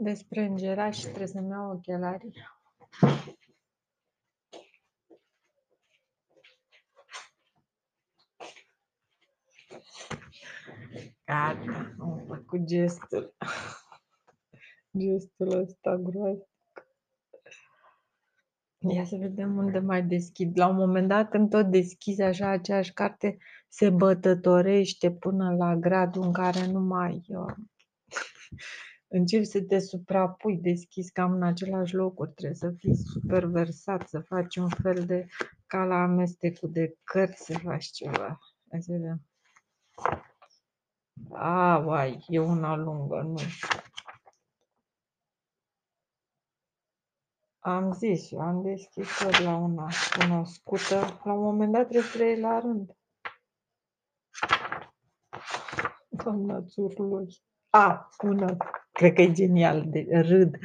Despre îngerași trebuie să-mi iau ochelarii. Gata, am făcut gestul. Gestul ăsta groaznic. Ia să vedem unde mai deschid. La un moment dat, când tot deschizi așa aceeași carte, se bătătorește până la gradul în care nu mai uh, începi să te suprapui, deschizi cam în același locuri. Trebuie să fii super versat, să faci un fel de ca la amestecul de cărți să faci ceva. Hai să vedem. A, uai, e una lungă, nu. Am zis, eu am deschis tot la una cunoscută. La un moment dat trebuie să le iei la rând. Doamna țurlui. A, una, cred că e genial, de râd.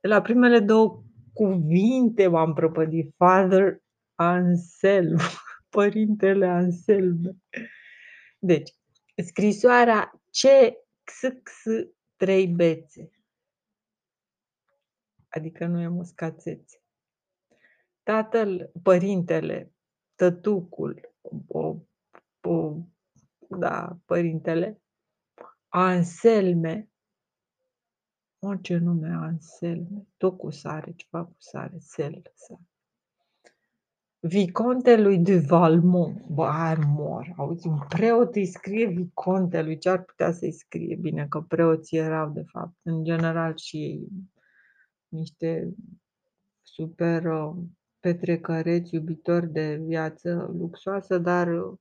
De la primele două cuvinte m-am prăpădit. Father Anselm, părintele Anselm. Deci, scrisoarea CXX 3 bețe adică nu e muscațețe. Tatăl, părintele, tătucul, o, o, da, părintele, Anselme, o, ce nume Anselme, tot cu sare, ceva cu sare, sel, sare. Vicontelui de Valmont. Bă, ai mor, auzi, un preot îi scrie Vicontelui, ce ar putea să-i scrie? Bine că preoții erau, de fapt, în general și ei niște super uh, petrecăreți, iubitori de viață luxoasă, dar uh,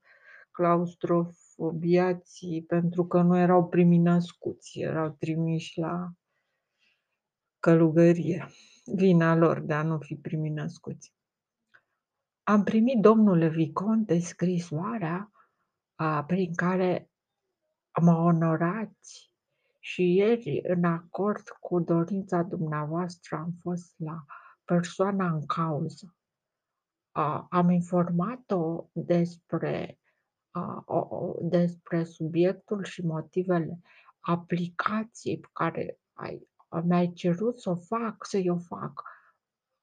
claustrofobiați pentru că nu erau primi născuți, erau trimiși la călugărie. Vina lor de a nu fi primi născuți. Am primit, domnule Viconte, scrisoarea a, prin care mă onorați și ieri, în acord cu dorința dumneavoastră, am fost la persoana în cauză. Am informat-o despre, despre subiectul și motivele aplicației pe care ai, mi-ai cerut să o fac, să eu fac.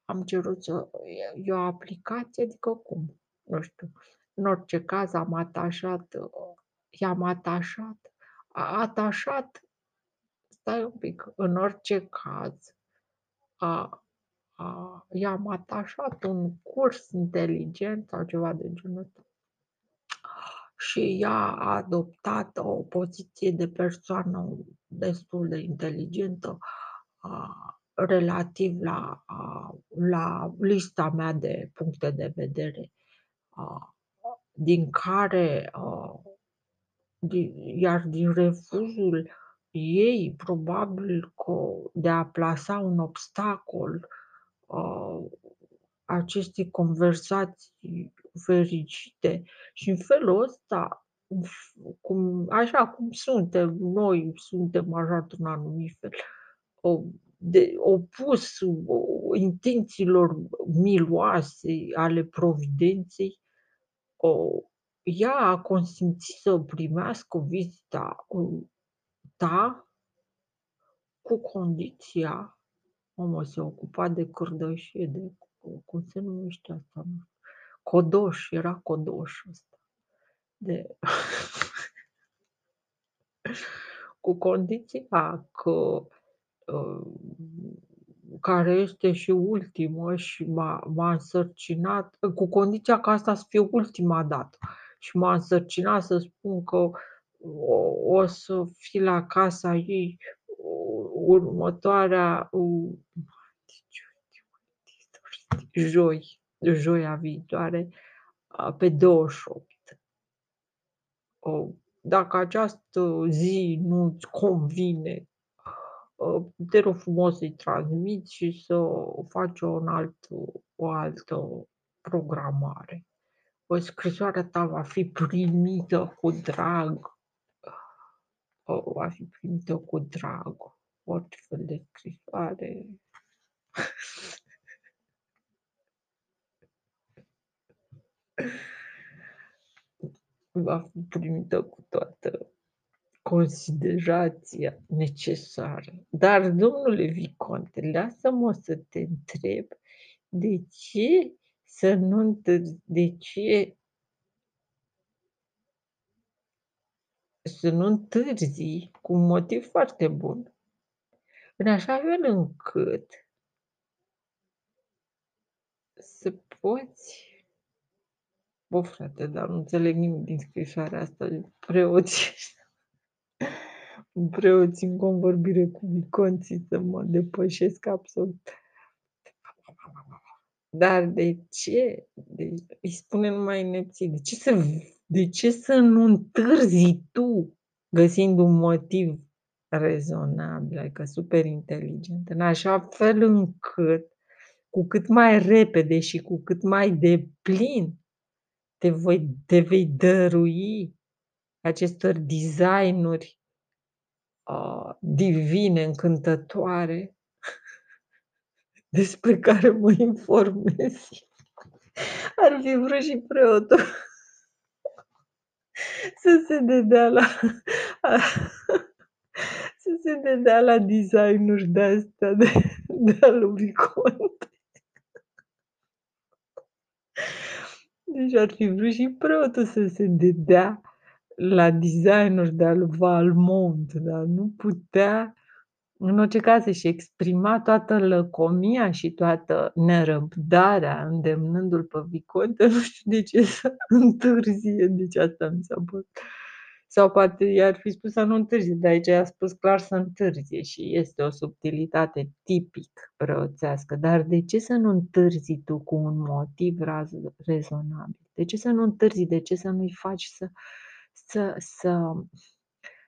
Am cerut să e o aplicație, adică cum? Nu știu. În orice caz am atașat, i-am atașat, a atașat stai un pic, în orice caz, a, a, i-am atașat un curs inteligent sau ceva de genul ăsta. Și ea a adoptat o poziție de persoană destul de inteligentă a, relativ la, a, la lista mea de puncte de vedere, a, din care, a, din, iar din refuzul ei probabil că de a plasa un obstacol uh, acestei conversații fericite. Și în felul ăsta, cum, așa cum suntem, noi suntem așa într-un anumit fel, de, opus intențiilor miloase ale providenței, ea a consimțit să primească vizita da, cu condiția, omul se ocupa de cârdășie, de, cum se numește asta, nu codoș, era codoș ăsta. De... cu condiția că uh, care este și ultimă și m-a, m-a însărcinat, cu condiția ca asta să fie ultima dată și m-a însărcinat să spun că o, o să fii la casa ei următoarea joi, joia viitoare, pe 28. Dacă această zi nu-ți convine, te rog frumos să-i transmiți și să faci o, alt, o altă programare. O scrisoarea ta va fi primită cu drag va fi primită cu drag, orice fel de scrisoare. va fi primită cu toată, considerația necesară. Dar, domnule Viconte, lasă-mă să te întreb de ce să nu întârzi de ce să nu întârzi cu un motiv foarte bun, în așa fel încât să poți Bă, frate, dar nu înțeleg nimic din scrisoarea asta. Preoții preoții în convorbire cu viconții să mă depășesc absolut. Dar de ce? De, îi spune numai inepție. De ce să, de ce să nu întârzi tu găsind un motiv rezonabil, adică super inteligent, în așa fel încât cu cât mai repede și cu cât mai deplin te, voi, te vei dărui acestor designuri uh, divine, încântătoare, despre care mă informezi. Ar fi vrut și preotul să se dedea la să se dedea la designuri de astea de, de lui Deci ar fi vrut și preotul să se dedea la designuri de al Valmont, dar nu putea în orice caz să-și exprima toată lăcomia și toată nerăbdarea îndemnându-l pe Viconte, nu știu de ce să întârzie, deci asta mi s-a părut. Sau poate i-ar fi spus să nu întârzie, dar aici i-a spus clar să întârzie și este o subtilitate tipic preoțească. Dar de ce să nu întârzi tu cu un motiv rezonabil? De ce să nu întârzi? De ce să nu-i faci să, să, să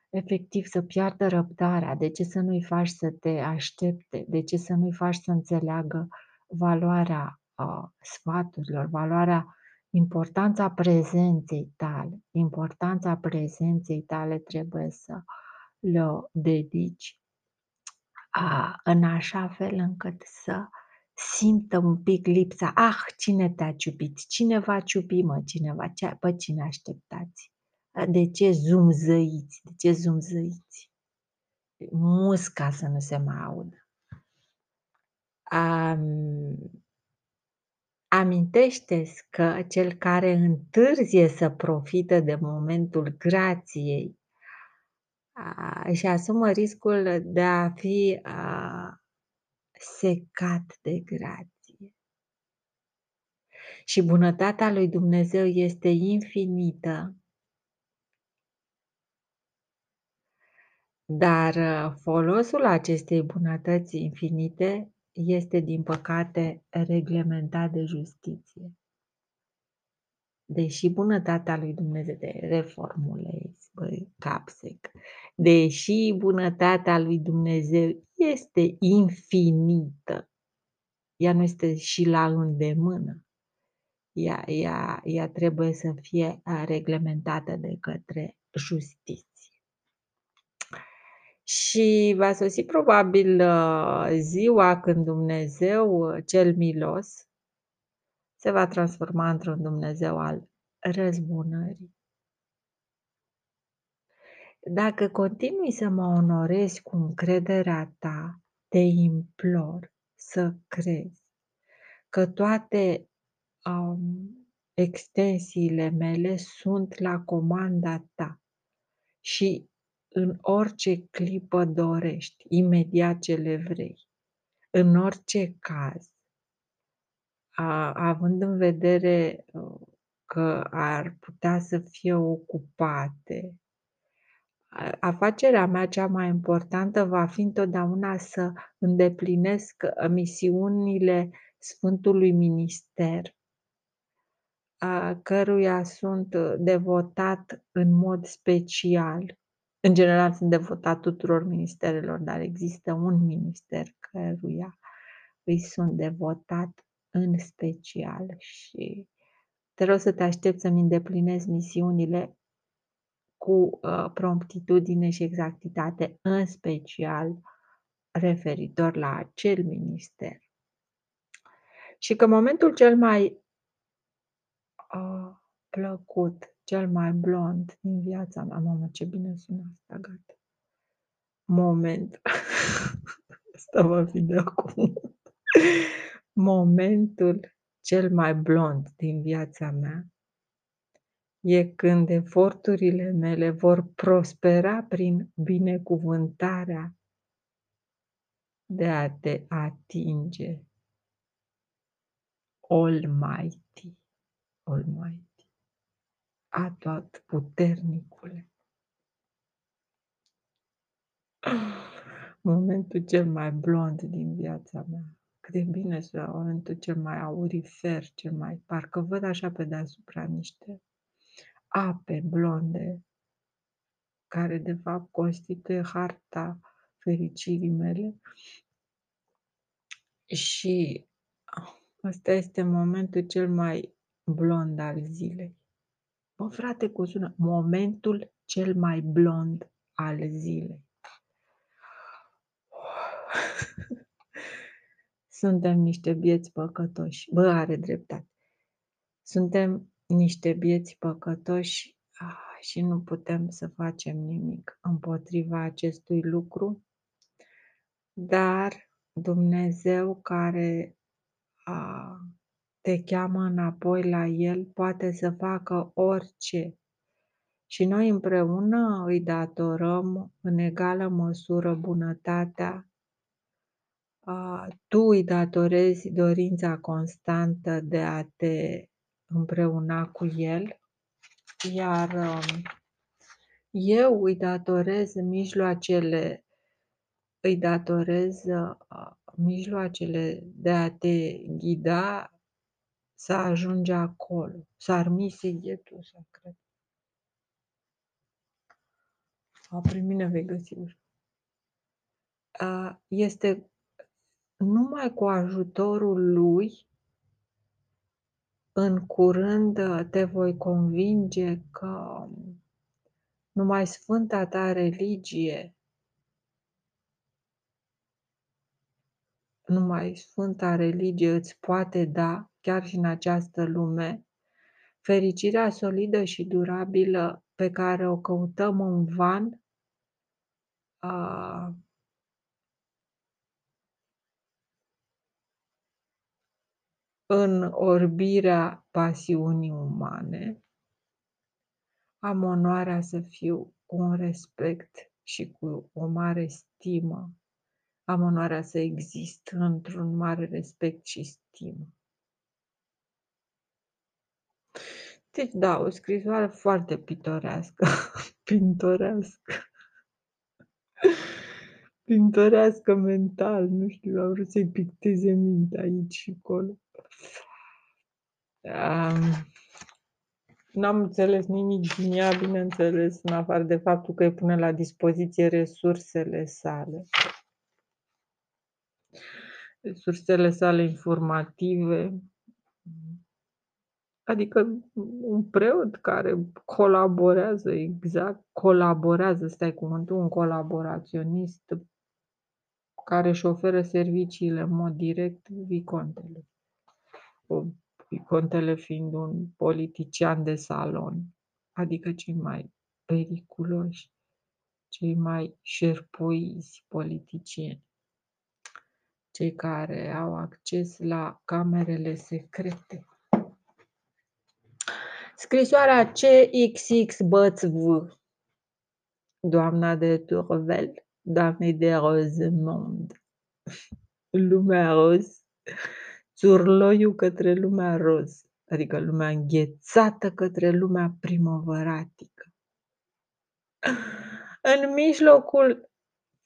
efectiv să piardă răbdarea? De ce să nu-i faci să te aștepte? De ce să nu-i faci să înțeleagă valoarea uh, sfaturilor, valoarea importanța prezenței tale, importanța prezenței tale trebuie să le dedici a, în așa fel încât să simtă un pic lipsa. Ah, cine te-a ciupit? Cine va ciupi, mă? Cineva? Ce, pe cine așteptați? De ce zumzăiți? De ce zumzăiți? Musca să nu se mai audă. Um, Amintește-ți că cel care întârzie să profite de momentul grației își asumă riscul de a fi secat de grație. Și bunătatea lui Dumnezeu este infinită, dar folosul acestei bunătăți infinite este, din păcate, reglementat de justiție. Deși bunătatea lui Dumnezeu, de reformulezi, băi, capsec, deși bunătatea lui Dumnezeu este infinită, ea nu este și la îndemână. Ea, ea, ea trebuie să fie reglementată de către justiție. Și va sosi probabil uh, ziua când Dumnezeu, uh, cel milos, se va transforma într-un Dumnezeu al răzbunării. Dacă continui să mă onorezi cu încrederea ta, te implor să crezi că toate um, extensiile mele sunt la comanda ta și în orice clipă dorești, imediat ce le vrei. În orice caz, a, având în vedere uh, că ar putea să fie ocupate, afacerea mea cea mai importantă va fi întotdeauna să îndeplinesc misiunile Sfântului Minister, a căruia sunt devotat în mod special în general sunt devotat tuturor ministerelor, dar există un minister căruia îi sunt devotat în special și te rog să te aștept să-mi îndeplinesc misiunile cu uh, promptitudine și exactitate, în special referitor la acel minister. Și că momentul cel mai uh, plăcut cel mai blond din viața mea. Mamă, ce bine sună asta, gata. Moment. Asta va fi de acum. Momentul cel mai blond din viața mea e când eforturile mele vor prospera prin binecuvântarea de a te atinge. Almighty, Almighty, atot puternicule. Momentul cel mai blond din viața mea. Cât de bine să momentul cel mai aurifer, cel mai... Parcă văd așa pe deasupra niște ape blonde care de fapt constituie harta fericirii mele și ăsta este momentul cel mai blond al zilei. Bă, frate, cu sună momentul cel mai blond al zilei. Suntem niște bieți păcătoși. Bă, are dreptate. Suntem niște bieți păcătoși ah, și nu putem să facem nimic împotriva acestui lucru, dar Dumnezeu care a, te cheamă înapoi la El poate să facă orice. Și noi împreună îi datorăm în egală măsură bunătatea tu îi datorezi dorința constantă de a te împreuna cu el, iar um, eu îi datorez mijloacele, îi datorez uh, mijloacele de a te ghida să ajungi acolo, să armise ghetul, să cred. A, prin mine vei găsi ușa. Este numai cu ajutorul lui, în curând te voi convinge că numai sfânta ta religie, numai sfânta religie îți poate da, chiar și în această lume, fericirea solidă și durabilă pe care o căutăm în van, în orbirea pasiunii umane, am onoarea să fiu cu un respect și cu o mare stimă. Am onoarea să exist într-un mare respect și stimă. Deci, da, o scrisoare foarte pitorească, pintorească, pintorească mental, nu știu, am vrut să-i picteze mintea aici și acolo. Um, N-am înțeles nimic din ea, bineînțeles, în afară de faptul că îi pune la dispoziție resursele sale. Resursele sale informative, adică un preot care colaborează, exact, colaborează, stai cuvântul, un colaboraționist care își oferă serviciile în mod direct vicontelui contele fiind un politician de salon, adică cei mai periculoși, cei mai șerpuiți politicieni, cei care au acces la camerele secrete. Scrisoarea CXX doamna de Turvel, doamne de Rosemond, lumea roz, țurloiul către lumea roz, adică lumea înghețată către lumea primăvăratică. În mijlocul,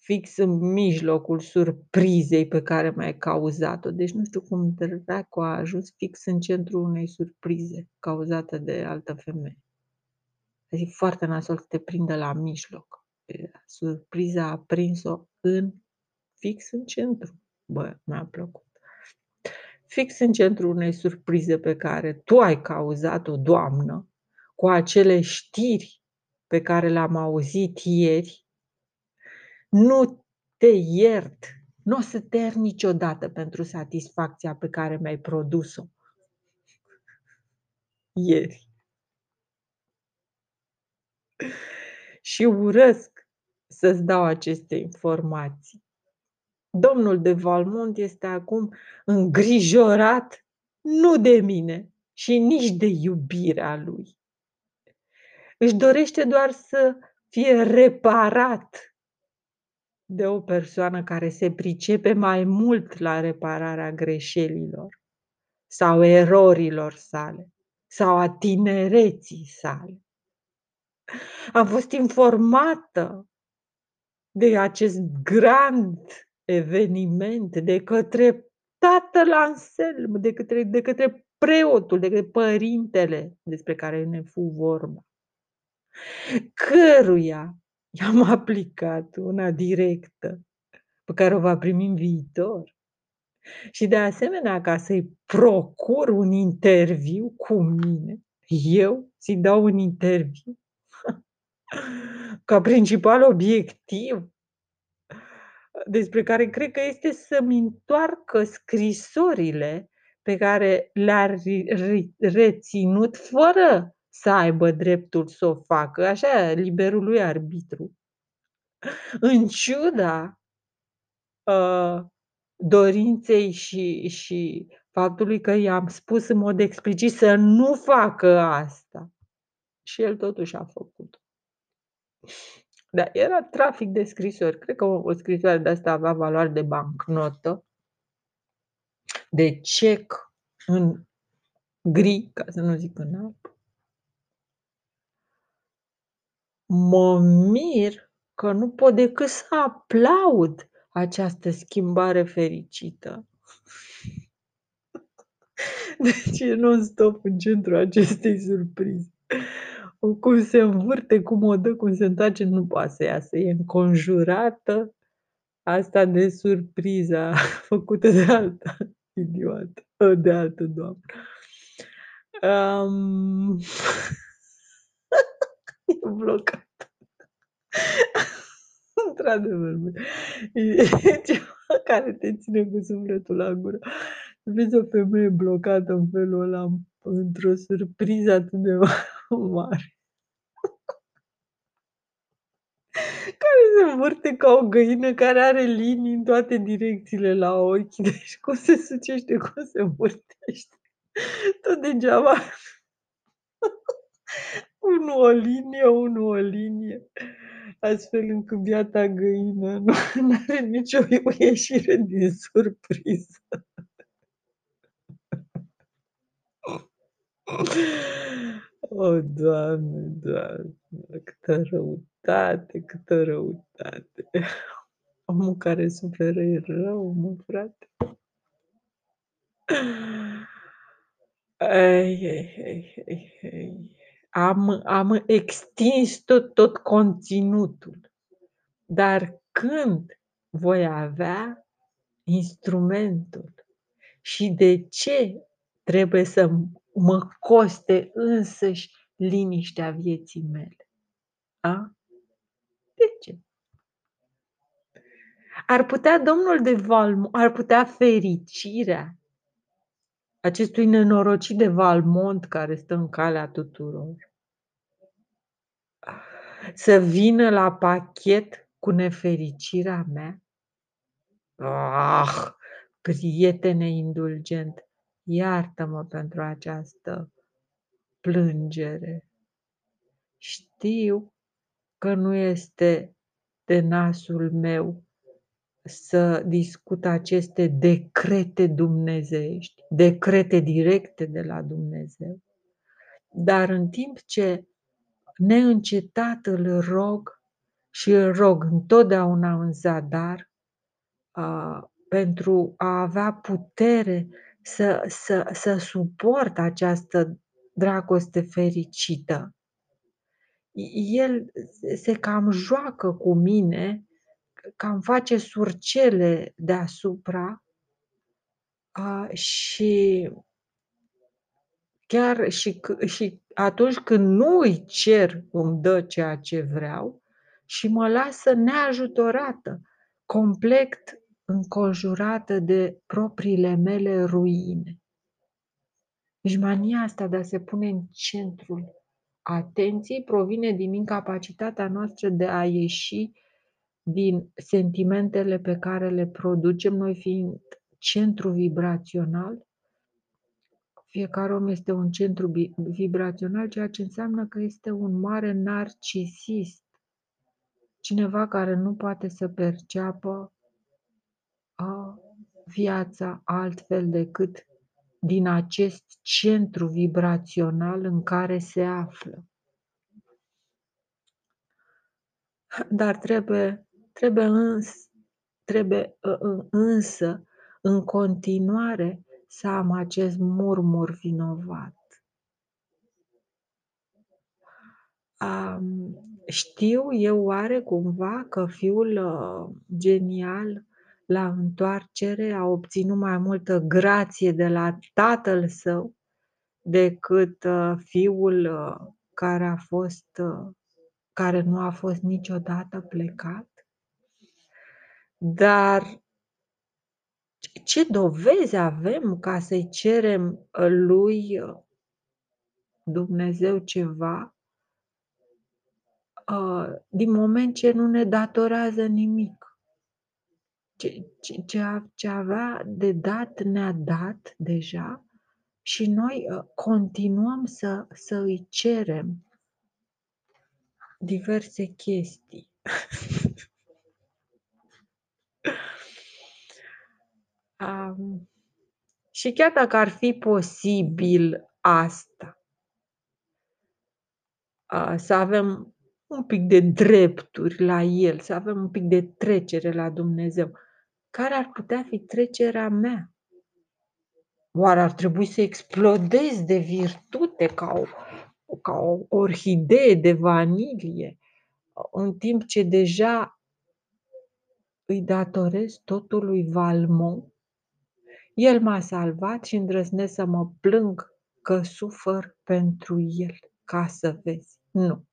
fix în mijlocul surprizei pe care mi-ai cauzat-o, deci nu știu cum dracu a ajuns fix în centrul unei surprize cauzată de altă femeie. Adică foarte nasol să te prindă la mijloc. Surpriza a prins-o în fix în centru. Bă, mi-a plăcut fix în centrul unei surprize pe care tu ai cauzat-o, Doamnă, cu acele știri pe care le-am auzit ieri, nu te iert, nu o să te iert niciodată pentru satisfacția pe care mi-ai produs-o ieri. Și urăsc să-ți dau aceste informații. Domnul de Valmont este acum îngrijorat nu de mine și nici de iubirea lui. Își dorește doar să fie reparat de o persoană care se pricepe mai mult la repararea greșelilor sau erorilor sale sau a tinereții sale. Am fost informată de acest grand eveniment de către tatăl Anselm, de către, de către preotul, de către părintele despre care ne fu vorba, căruia i-am aplicat una directă pe care o va primi în viitor. Și de asemenea, ca să-i procur un interviu cu mine, eu să-i dau un interviu ca principal obiectiv despre care cred că este să-mi întoarcă scrisorile pe care le-a reținut fără să aibă dreptul să o facă, așa, liberul lui arbitru. În ciuda uh, dorinței și, și faptului că i-am spus în mod explicit să nu facă asta. Și el totuși a făcut. Da, era trafic de scrisori. Cred că o, o scrisoare de asta avea valoare de bancnotă, de cec în gri, ca să nu zic în alb. Mă mir că nu pot decât să aplaud această schimbare fericită. Deci e non-stop în centrul acestei surprize cum se învârte, cum o dă, cum se întoarce, nu poate să iasă. E înconjurată asta de surpriza făcută de alta idiotă, de altă doamnă. Um... e blocat. Într-adevăr, e ceva care te ține cu sufletul la gură. Vezi o femeie blocată în felul ăla, într-o surpriză atât de mare. Care se învârte ca o găină care are linii în toate direcțiile la ochi. Deci cum se sucește, cum se învârtește. Tot degeaba. Unul o linie, unul o linie. Astfel încât biata găină nu are nicio ieșire din surpriză. O, Doamne, Doamne, câtă răutate, câtă răutate. Omul care suferă e rău, mă, frate. Ai, ai, ai, ai, ai. Am, am extins tot, tot conținutul. Dar când voi avea instrumentul și de ce trebuie să mă coste însăși liniștea vieții mele. A? De ce? Ar putea domnul de Valmont, ar putea fericirea acestui nenorocit de Valmont care stă în calea tuturor să vină la pachet cu nefericirea mea? Ah, prietene indulgent, Iartă-mă pentru această plângere. Știu că nu este de nasul meu să discut aceste decrete dumnezeiești, decrete directe de la Dumnezeu. Dar în timp ce neîncetat îl rog și îl rog întotdeauna în zadar a, pentru a avea putere să, să, să suport această dragoste fericită. El se cam joacă cu mine, cam face surcele deasupra a, și chiar și, și atunci când nu îi cer, îmi dă ceea ce vreau și mă lasă neajutorată, complet înconjurată de propriile mele ruine. Deci mania asta de a se pune în centrul atenției provine din incapacitatea noastră de a ieși din sentimentele pe care le producem, noi fiind centru vibrațional. Fiecare om este un centru vibrațional, ceea ce înseamnă că este un mare narcisist. Cineva care nu poate să perceapă a, viața altfel decât din acest centru vibrațional în care se află. Dar trebuie, trebuie, îns, trebuie ă, ă, însă în continuare să am acest murmur vinovat. Um, știu eu oare cumva că fiul uh, genial la întoarcere a obținut mai multă grație de la tatăl său decât uh, fiul uh, care a fost uh, care nu a fost niciodată plecat? Dar ce dovezi avem ca să-i cerem lui Dumnezeu ceva din moment ce nu ne datorează nimic? Ce, ce, ce, a, ce avea de dat ne-a dat deja și noi uh, continuăm să, să îi cerem diverse chestii. um, și chiar dacă ar fi posibil asta, uh, să avem un pic de drepturi la El, să avem un pic de trecere la Dumnezeu, care ar putea fi trecerea mea? Oare ar trebui să explodez de virtute ca o, ca o orhidee de vanilie, în timp ce deja îi datorez totul lui Valmont? El m-a salvat și îndrăznesc să mă plâng că sufăr pentru el, ca să vezi. Nu.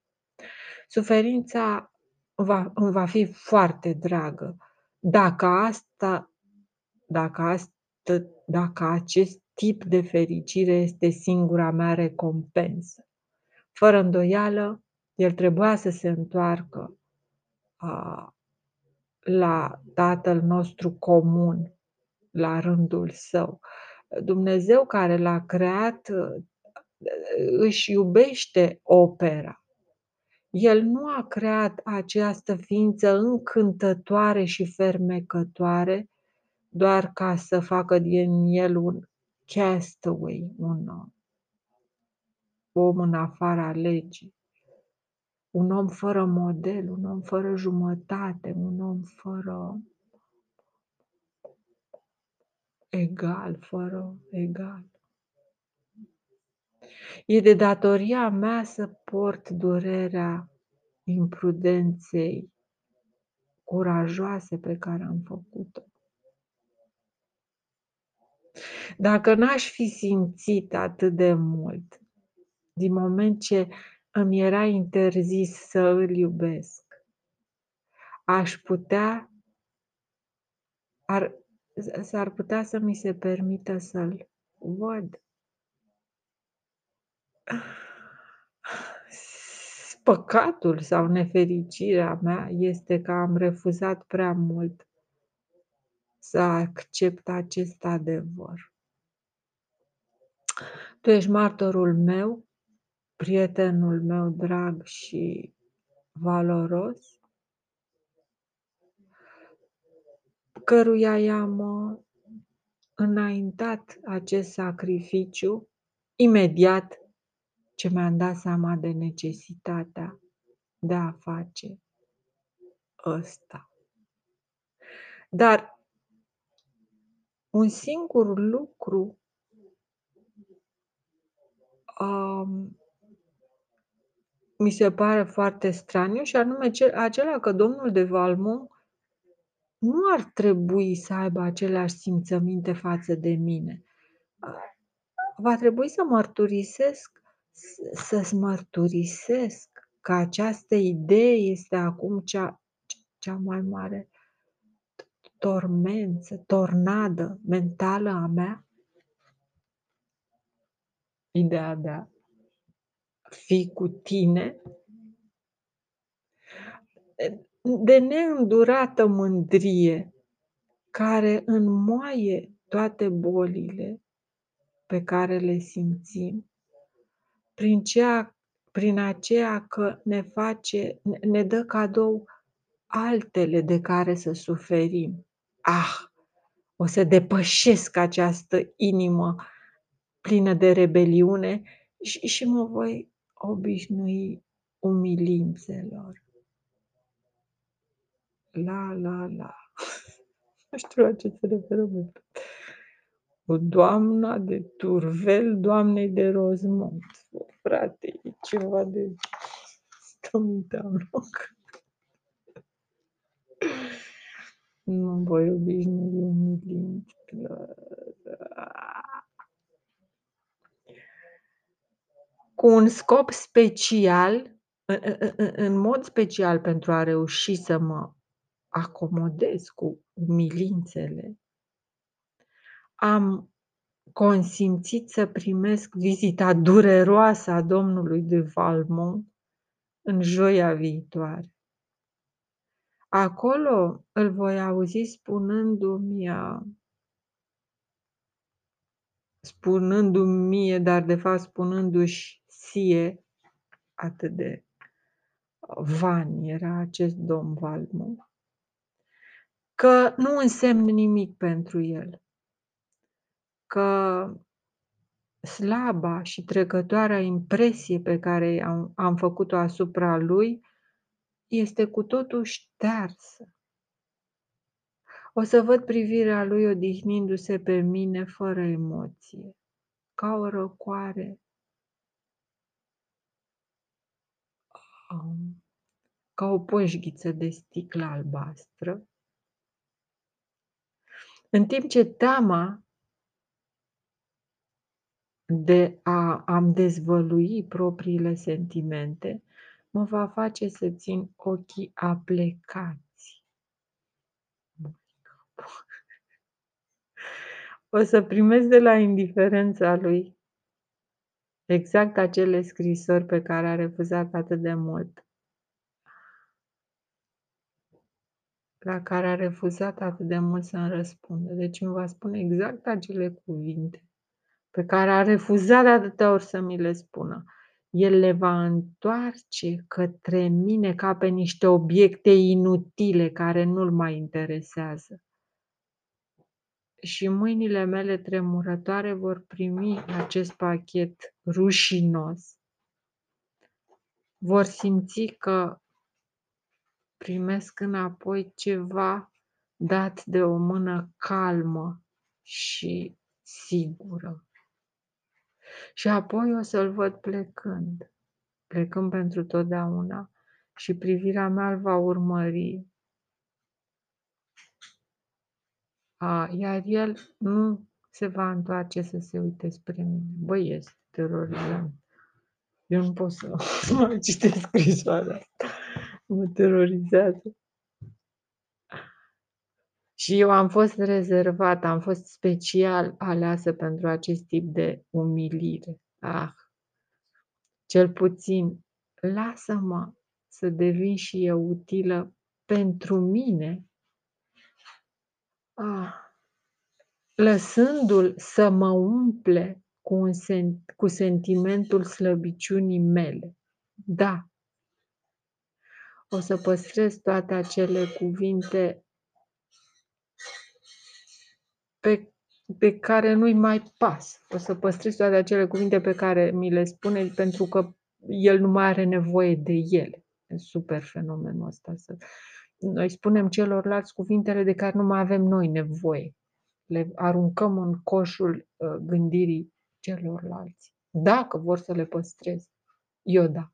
Suferința va, îmi va fi foarte dragă dacă asta, dacă asta, dacă acest tip de fericire este singura mea recompensă. Fără îndoială, el trebuia să se întoarcă a, la Tatăl nostru comun, la rândul său. Dumnezeu care l-a creat își iubește opera. El nu a creat această ființă încântătoare și fermecătoare doar ca să facă din el un castaway, un om în afara legii, un om fără model, un om fără jumătate, un om fără egal, fără egal. E de datoria mea să port durerea imprudenței curajoase pe care am făcut-o. Dacă n-aș fi simțit atât de mult, din moment ce îmi era interzis să îl iubesc, aș putea, ar, s-ar putea să mi se permită să-l văd. Păcatul sau nefericirea mea este că am refuzat prea mult să accept acest adevăr. Tu ești martorul meu, prietenul meu drag și valoros, căruia i-am uh, înaintat acest sacrificiu imediat ce mi-am dat seama de necesitatea de a face ăsta. Dar un singur lucru um, mi se pare foarte straniu și anume cel, acela că domnul de Valmont nu ar trebui să aibă aceleași simțăminte față de mine. Va trebui să mărturisesc să-ți mărturisesc că această idee este acum cea, cea mai mare tormență, tornadă mentală a mea? Ideea de a fi cu tine de neîndurată mândrie care înmoaie toate bolile pe care le simțim, prin, ceea, prin aceea că ne face, ne dă cadou altele de care să suferim. Ah, o să depășesc această inimă plină de rebeliune și, și mă voi obișnui umilințelor. La, la, la. Nu știu la ce se referă. O doamna de turvel, doamnei de rozmont. Frate, e ceva de... Stă mintea loc. Nu voi obișnui umilințelor. Cu un scop special, în mod special pentru a reuși să mă acomodez cu umilințele, am consimțit să primesc vizita dureroasă a domnului de Valmont în joia viitoare. Acolo îl voi auzi spunându-mi spunându-mi mie, dar de fapt spunându-și sie, atât de van era acest domn Valmont, că nu însemn nimic pentru el, că slaba și trecătoarea impresie pe care am, am făcut-o asupra lui este cu totul ștearsă. O să văd privirea lui odihnindu-se pe mine fără emoție, ca o răcoare, um, ca o poșghiță de sticlă albastră, în timp ce teama de a am dezvălui propriile sentimente mă va face să țin ochii aplecați. O să primesc de la indiferența lui exact acele scrisori pe care a refuzat atât de mult. La care a refuzat atât de mult să-mi răspundă. Deci îmi va spune exact acele cuvinte pe care a refuzat de atâtea ori să mi le spună. El le va întoarce către mine ca pe niște obiecte inutile care nu-l mai interesează. Și mâinile mele tremurătoare vor primi acest pachet rușinos. Vor simți că primesc înapoi ceva dat de o mână calmă și sigură. Și apoi o să-l văd plecând, plecând pentru totdeauna și privirea mea îl va urmări. A, iar el nu se va întoarce să se uite spre mine. Băi, este terorizant. Eu nu pot să mai citesc scrisoarea asta. Mă terorizează. Și eu am fost rezervată, am fost special aleasă pentru acest tip de umilire. Ah, cel puțin, lasă-mă să devin și eu utilă pentru mine. Ah, lăsându-l să mă umple cu, un sen- cu sentimentul slăbiciunii mele. Da, o să păstrez toate acele cuvinte pe, pe care nu-i mai pas. O să păstrez toate acele cuvinte pe care mi le spune pentru că el nu mai are nevoie de ele. E super fenomenul ăsta. Să... Noi spunem celorlalți cuvintele de care nu mai avem noi nevoie. Le aruncăm în coșul uh, gândirii celorlalți. Dacă vor să le păstreze. Eu da.